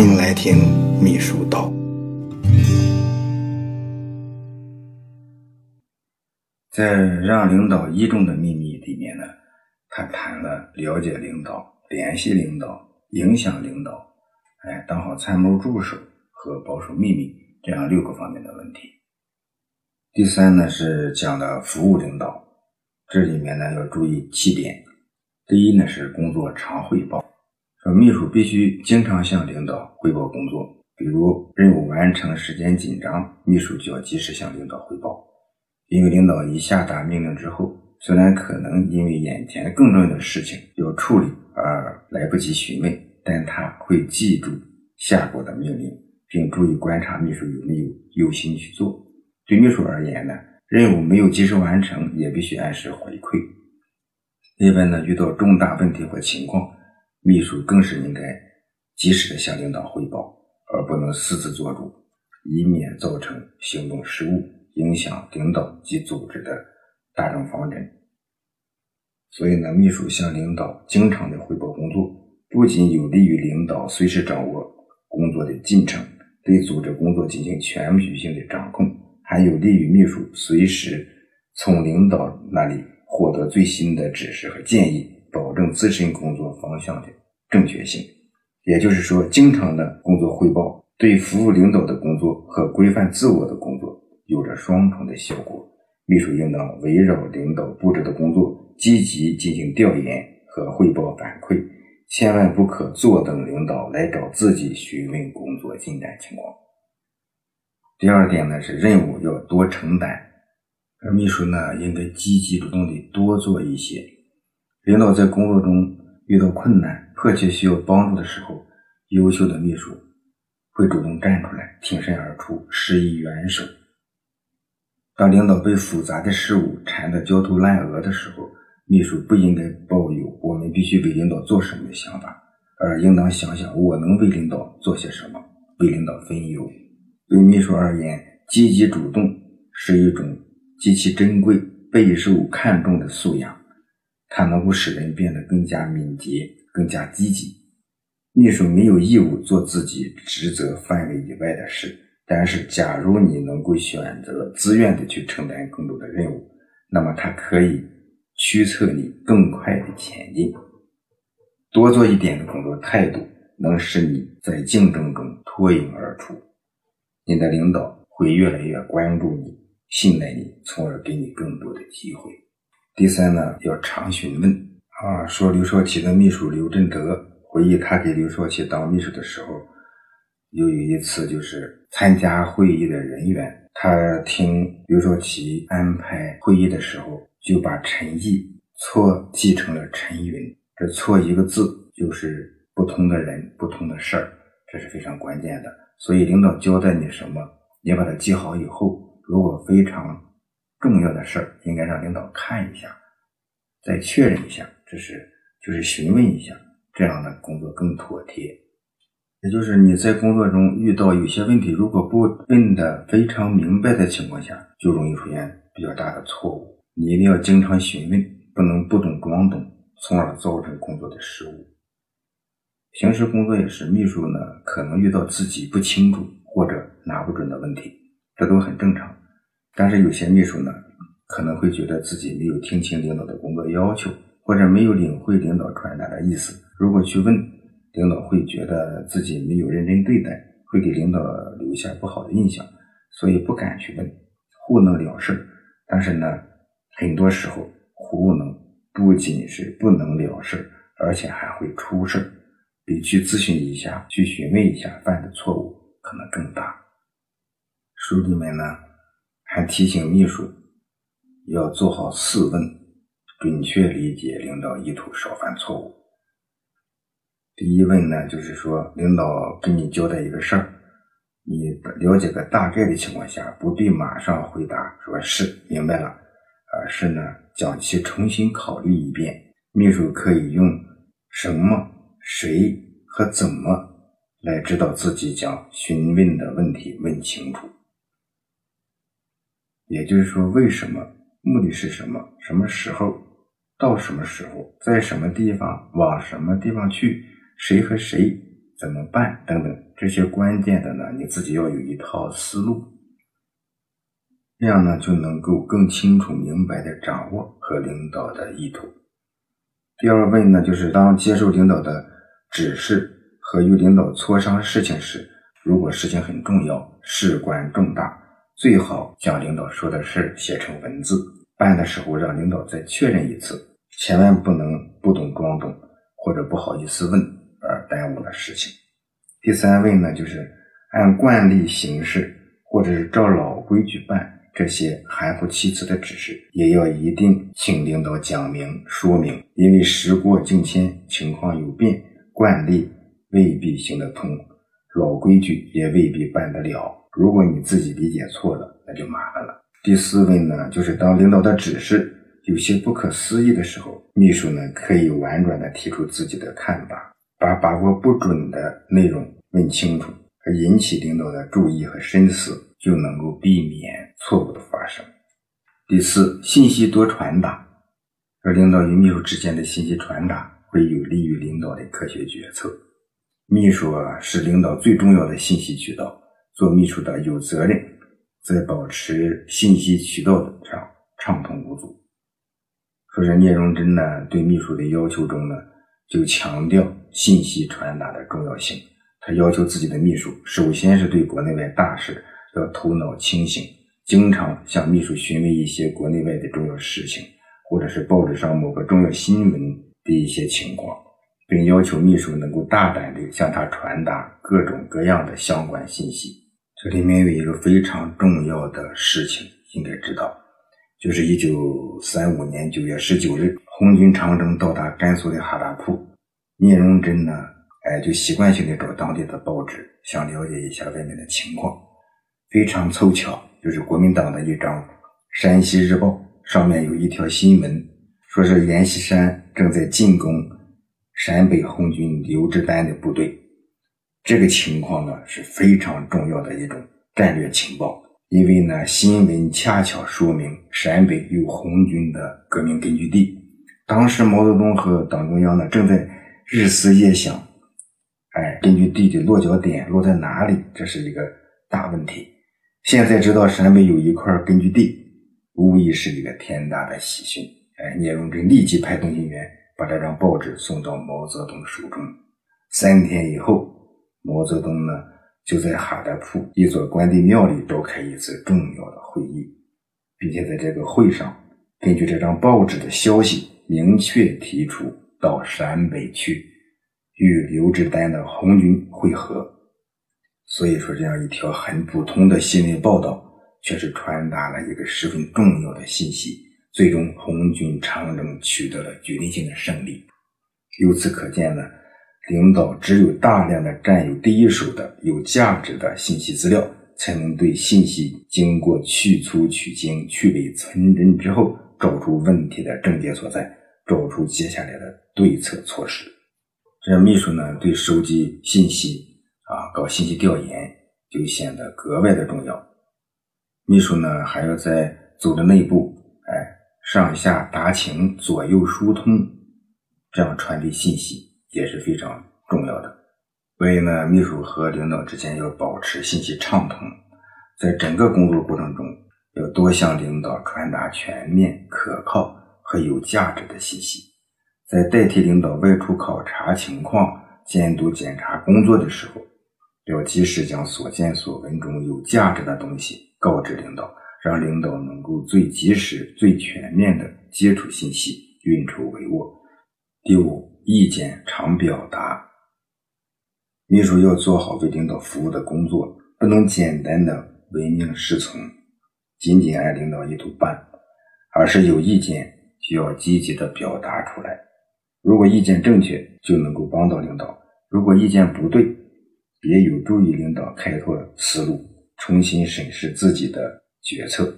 欢迎来听秘书道。在《让领导倚重的秘密》里面呢，他谈了了解领导、联系领导、影响领导，哎，当好参谋助手和保守秘密这样六个方面的问题。第三呢是讲了服务领导，这里面呢要注意七点。第一呢是工作常汇报，说秘书必须经常向领导汇报工作，比如任务完成时间紧张，秘书就要及时向领导汇报。因为领导一下达命令之后，虽然可能因为眼前更重要的事情要处理而来不及询问，但他会记住下过的命令，并注意观察秘书有没有用心去做。对秘书而言呢，任务没有及时完成，也必须按时回馈。另外呢，遇到重大问题或情况，秘书更是应该及时的向领导汇报，而不能私自做主，以免造成行动失误。影响领导及组织的大政方针，所以呢，秘书向领导经常的汇报工作，不仅有利于领导随时掌握工作的进程，对组织工作进行全局性的掌控，还有利于秘书随时从领导那里获得最新的指示和建议，保证自身工作方向的正确性。也就是说，经常的工作汇报，对服务领导的工作和规范自我的工作。有着双重的效果，秘书应当围绕领导布置的工作，积极进行调研和汇报反馈，千万不可坐等领导来找自己询问工作进展情况。第二点呢是任务要多承担，而秘书呢应该积极主动的多做一些。领导在工作中遇到困难、迫切需要帮助的时候，优秀的秘书会主动站出来，挺身而出，施以援手。当领导被复杂的事物缠得焦头烂额的时候，秘书不应该抱有我们必须为领导做什么的想法，而应当想想我能为领导做些什么，为领导分忧。对秘书而言，积极主动是一种极其珍贵、备受看重的素养，它能够使人变得更加敏捷、更加积极。秘书没有义务做自己职责范围以外的事。但是，假如你能够选择自愿的去承担更多的任务，那么它可以驱策你更快的前进。多做一点的工作态度，能使你在竞争中脱颖而出。你的领导会越来越关注你、信赖你，从而给你更多的机会。第三呢，要常询问啊。说刘少奇的秘书刘振德回忆，他给刘少奇当秘书的时候。又有一次，就是参加会议的人员，他听刘少奇安排会议的时候，就把陈毅错记成了陈云。这错一个字，就是不同的人、不同的事儿，这是非常关键的。所以，领导交代你什么，你把它记好以后，如果非常重要的事儿，应该让领导看一下，再确认一下，这是就是询问一下，这样的工作更妥帖。也就是你在工作中遇到有些问题，如果不问的非常明白的情况下，就容易出现比较大的错误。你一定要经常询问，不能不懂装懂，从而造成工作的失误。平时工作也是，秘书呢可能遇到自己不清楚或者拿不准的问题，这都很正常。但是有些秘书呢可能会觉得自己没有听清领导的工作要求，或者没有领会领导传达的意思，如果去问。领导会觉得自己没有认真对待，会给领导留下不好的印象，所以不敢去问，糊弄了事。但是呢，很多时候糊弄不仅是不能了事，而且还会出事，比去咨询一下、去询问一下犯的错误可能更大。书里面呢还提醒秘书要做好四问，准确理解领导意图，少犯错误。第一问呢，就是说，领导给你交代一个事儿，你了解个大概的情况下，不必马上回答说是明白了，而是呢，将其重新考虑一遍。秘书可以用什么、谁和怎么来指导自己将询问的问题问清楚。也就是说，为什么？目的是什么？什么时候？到什么时候？在什么地方？往什么地方去？谁和谁怎么办等等这些关键的呢，你自己要有一套思路，这样呢就能够更清楚明白的掌握和领导的意图。第二问呢，就是当接受领导的指示和与领导磋商事情时，如果事情很重要、事关重大，最好将领导说的事写成文字，办的时候让领导再确认一次，千万不能不懂装懂或者不好意思问而耽误了事情。第三位呢，就是按惯例行事或者是照老规矩办。这些含糊其辞的指示，也要一定请领导讲明说明，因为时过境迁，情况有变，惯例未必行得通，老规矩也未必办得了。如果你自己理解错了，那就麻烦了。第四位呢，就是当领导的指示有些不可思议的时候，秘书呢可以婉转的提出自己的看法，把把握不准的内容问清楚，而引起领导的注意和深思。就能够避免错误的发生。第四，信息多传达，而领导与秘书之间的信息传达会有利于领导的科学决策。秘书啊是领导最重要的信息渠道，做秘书的有责任在保持信息渠道上畅通无阻。说是聂荣臻呢对秘书的要求中呢，就强调信息传达的重要性。他要求自己的秘书首先是对国内外大事。要头脑清醒，经常向秘书询问一些国内外的重要事情，或者是报纸上某个重要新闻的一些情况，并要求秘书能够大胆地向他传达各种各样的相关信息。这里面有一个非常重要的事情，应该知道，就是一九三五年九月十九日，红军长征到达甘肃的哈达铺，聂荣臻呢，哎，就习惯性的找当地的报纸，想了解一下外面的情况。非常凑巧，就是国民党的一张《山西日报》上面有一条新闻，说是阎锡山正在进攻陕北红军刘志丹的部队。这个情况呢是非常重要的一种战略情报，因为呢新闻恰巧说明陕北有红军的革命根据地。当时毛泽东和党中央呢正在日思夜想，哎，根据地的落脚点落在哪里，这是一个大问题。现在知道陕北有一块根据地，无疑是一个天大的喜讯。哎，聂荣臻立即派通信员把这张报纸送到毛泽东手中。三天以后，毛泽东呢就在哈达铺一座关帝庙里召开一次重要的会议，并且在这个会上，根据这张报纸的消息，明确提出到陕北去与刘志丹的红军会合。所以说，这样一条很普通的新闻报道，却是传达了一个十分重要的信息。最终，红军长征取得了决定性的胜利。由此可见呢，领导只有大量的占有第一手的有价值的信息资料，才能对信息经过去粗取精、去伪存真之后，找出问题的症结所在，找出接下来的对策措施。这秘书呢，对收集信息。啊，搞信息调研就显得格外的重要。秘书呢，还要在组织内部，哎，上下达情，左右疏通，这样传递信息也是非常重要的。所以呢，秘书和领导之间要保持信息畅通，在整个工作过程中，要多向领导传达全面、可靠和有价值的信息。在代替领导外出考察情况、监督检查工作的时候，要及时将所见所闻中有价值的东西告知领导，让领导能够最及时、最全面的接触信息，运筹帷幄。第五，意见常表达。秘书要做好为领导服务的工作，不能简单的唯命是从，仅仅按领导意图办，而是有意见需要积极的表达出来。如果意见正确，就能够帮到领导；如果意见不对，也有助于领导开拓思路，重新审视自己的决策。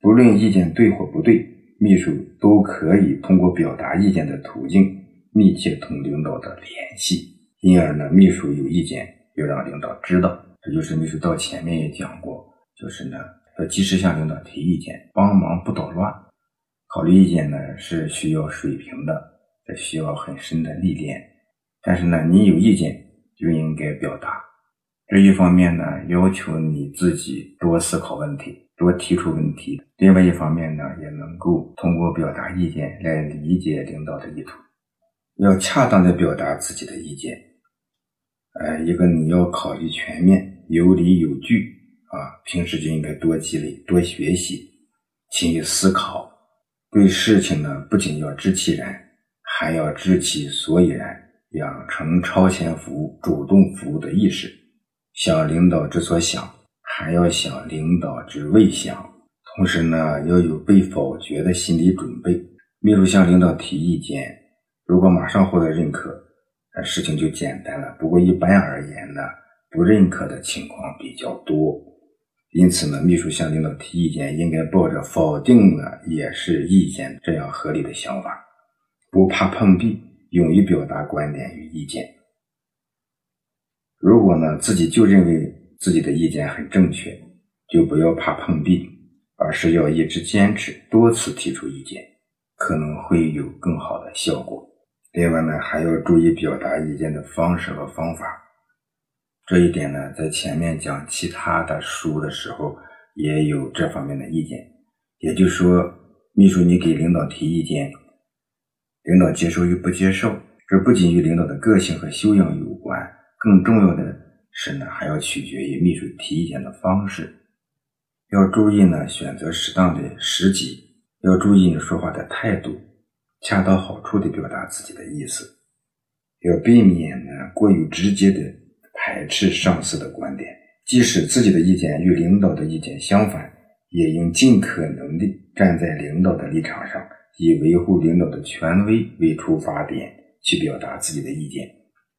不论意见对或不对，秘书都可以通过表达意见的途径，密切同领导的联系。因而呢，秘书有意见要让领导知道。这就是秘书到前面也讲过，就是呢要及时向领导提意见，帮忙不捣乱。考虑意见呢是需要水平的，这需要很深的历练。但是呢，你有意见。就应该表达。这一方面呢，要求你自己多思考问题，多提出问题；另外一方面呢，也能够通过表达意见来理解领导的意图，要恰当的表达自己的意见。呃，一个你要考虑全面，有理有据啊。平时就应该多积累、多学习，勤于思考。对事情呢，不仅要知其然，还要知其所以然，养成超前服务、主动服务的意识。想领导之所想，还要想领导之未想。同时呢，要有被否决的心理准备。秘书向领导提意见，如果马上获得认可。那事情就简单了。不过一般而言呢，不认可的情况比较多。因此呢，秘书向领导提意见，应该抱着否定了也是意见这样合理的想法，不怕碰壁，勇于表达观点与意见。如果呢，自己就认为自己的意见很正确，就不要怕碰壁，而是要一直坚持，多次提出意见，可能会有更好的效果。另外呢，还要注意表达意见的方式和方法。这一点呢，在前面讲其他的书的时候也有这方面的意见。也就是说，秘书你给领导提意见，领导接受与不接受，这不仅与领导的个性和修养有关，更重要的是呢，还要取决于秘书提意见的方式。要注意呢，选择适当的时机，要注意你说话的态度。恰到好处地表达自己的意思，要避免呢过于直接的排斥上司的观点，即使自己的意见与领导的意见相反，也应尽可能地站在领导的立场上，以维护领导的权威为出发点去表达自己的意见。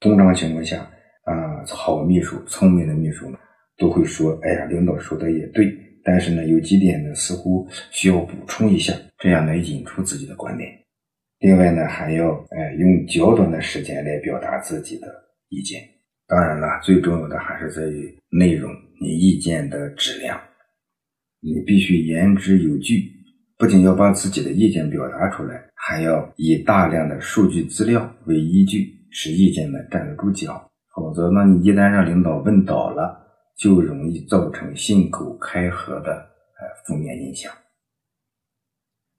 通常情况下，啊，好秘书、聪明的秘书呢，都会说：“哎呀，领导说的也对，但是呢，有几点呢，似乎需要补充一下，这样能引出自己的观点。”另外呢，还要哎用较短的时间来表达自己的意见。当然了，最重要的还是在于内容，你意见的质量，你必须言之有据，不仅要把自己的意见表达出来，还要以大量的数据资料为依据，使意见呢站得住脚。否则呢，你一旦让领导问倒了，就容易造成信口开河的呃负面影响。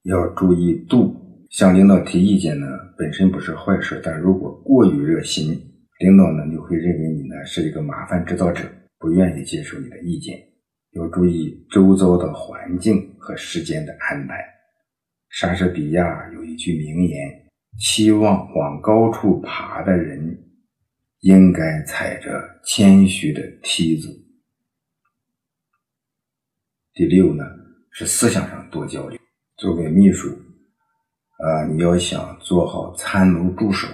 要注意度。向领导提意见呢，本身不是坏事，但如果过于热心，领导呢就会认为你呢是一个麻烦制造者，不愿意接受你的意见。要注意周遭的环境和时间的安排。莎士比亚有一句名言：“期望往高处爬的人，应该踩着谦虚的梯子。”第六呢，是思想上多交流。作为秘书。啊，你要想做好参谋助手，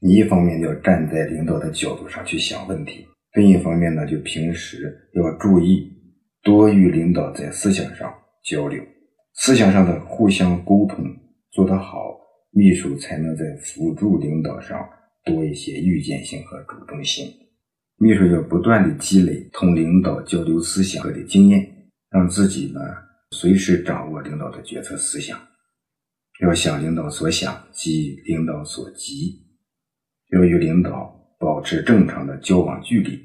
你一方面要站在领导的角度上去想问题，另一方面呢，就平时要注意多与领导在思想上交流，思想上的互相沟通做得好，秘书才能在辅助领导上多一些预见性和主动性。秘书要不断的积累同领导交流思想的经验，让自己呢随时掌握领导的决策思想。要想领导所想，急领导所急，要与领导保持正常的交往距离，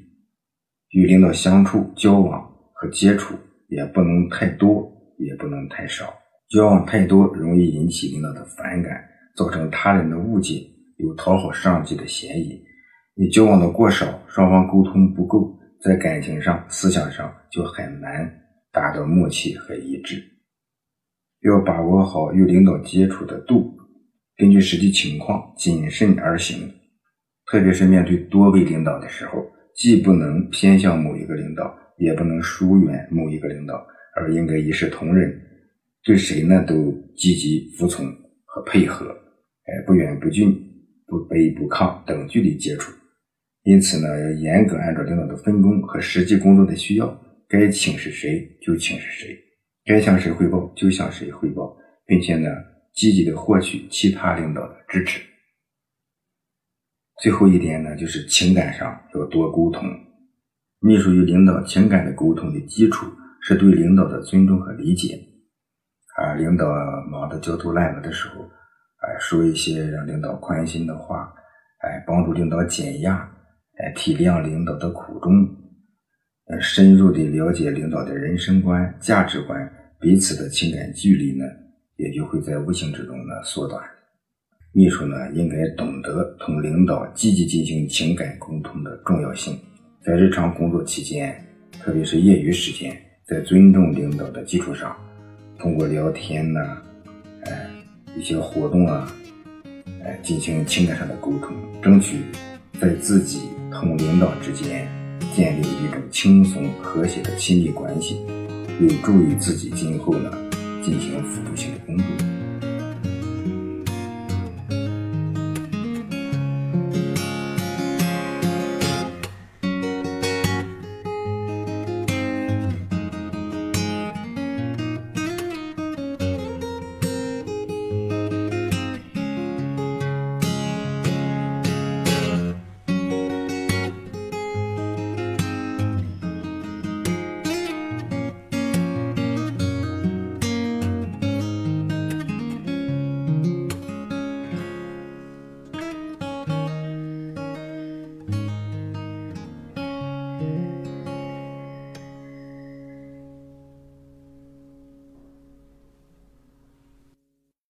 与领导相处、交往和接触也不能太多，也不能太少。交往太多容易引起领导的反感，造成他人的误解，有讨好上级的嫌疑。你交往的过少，双方沟通不够，在感情上、思想上就很难达到默契和一致。要把握好与领导接触的度，根据实际情况谨慎而行。特别是面对多位领导的时候，既不能偏向某一个领导，也不能疏远某一个领导，而应该一视同仁，对谁呢都积极服从和配合，哎，不远不近，不卑不亢，等距离接触。因此呢，要严格按照领导的分工和实际工作的需要，该请示谁就请示谁。该向谁汇报就向谁汇报，并且呢，积极的获取其他领导的支持。最后一点呢，就是情感上要多沟通。秘书与领导情感的沟通的基础是对领导的尊重和理解。啊，领导忙得焦头烂额的时候，哎，说一些让领导宽心的话，哎，帮助领导减压，哎，体谅领导的苦衷，呃，深入的了解领导的人生观、价值观，彼此的情感距离呢，也就会在无形之中呢缩短。秘书呢，应该懂得同领导积极进行情感沟通的重要性，在日常工作期间，特别是业余时间，在尊重领导的基础上，通过聊天呢，哎，一些活动啊，哎，进行情感上的沟通，争取在自己同领导之间建立一种轻松和谐的亲密关系，有助于自己今后呢进行辅助性的工作。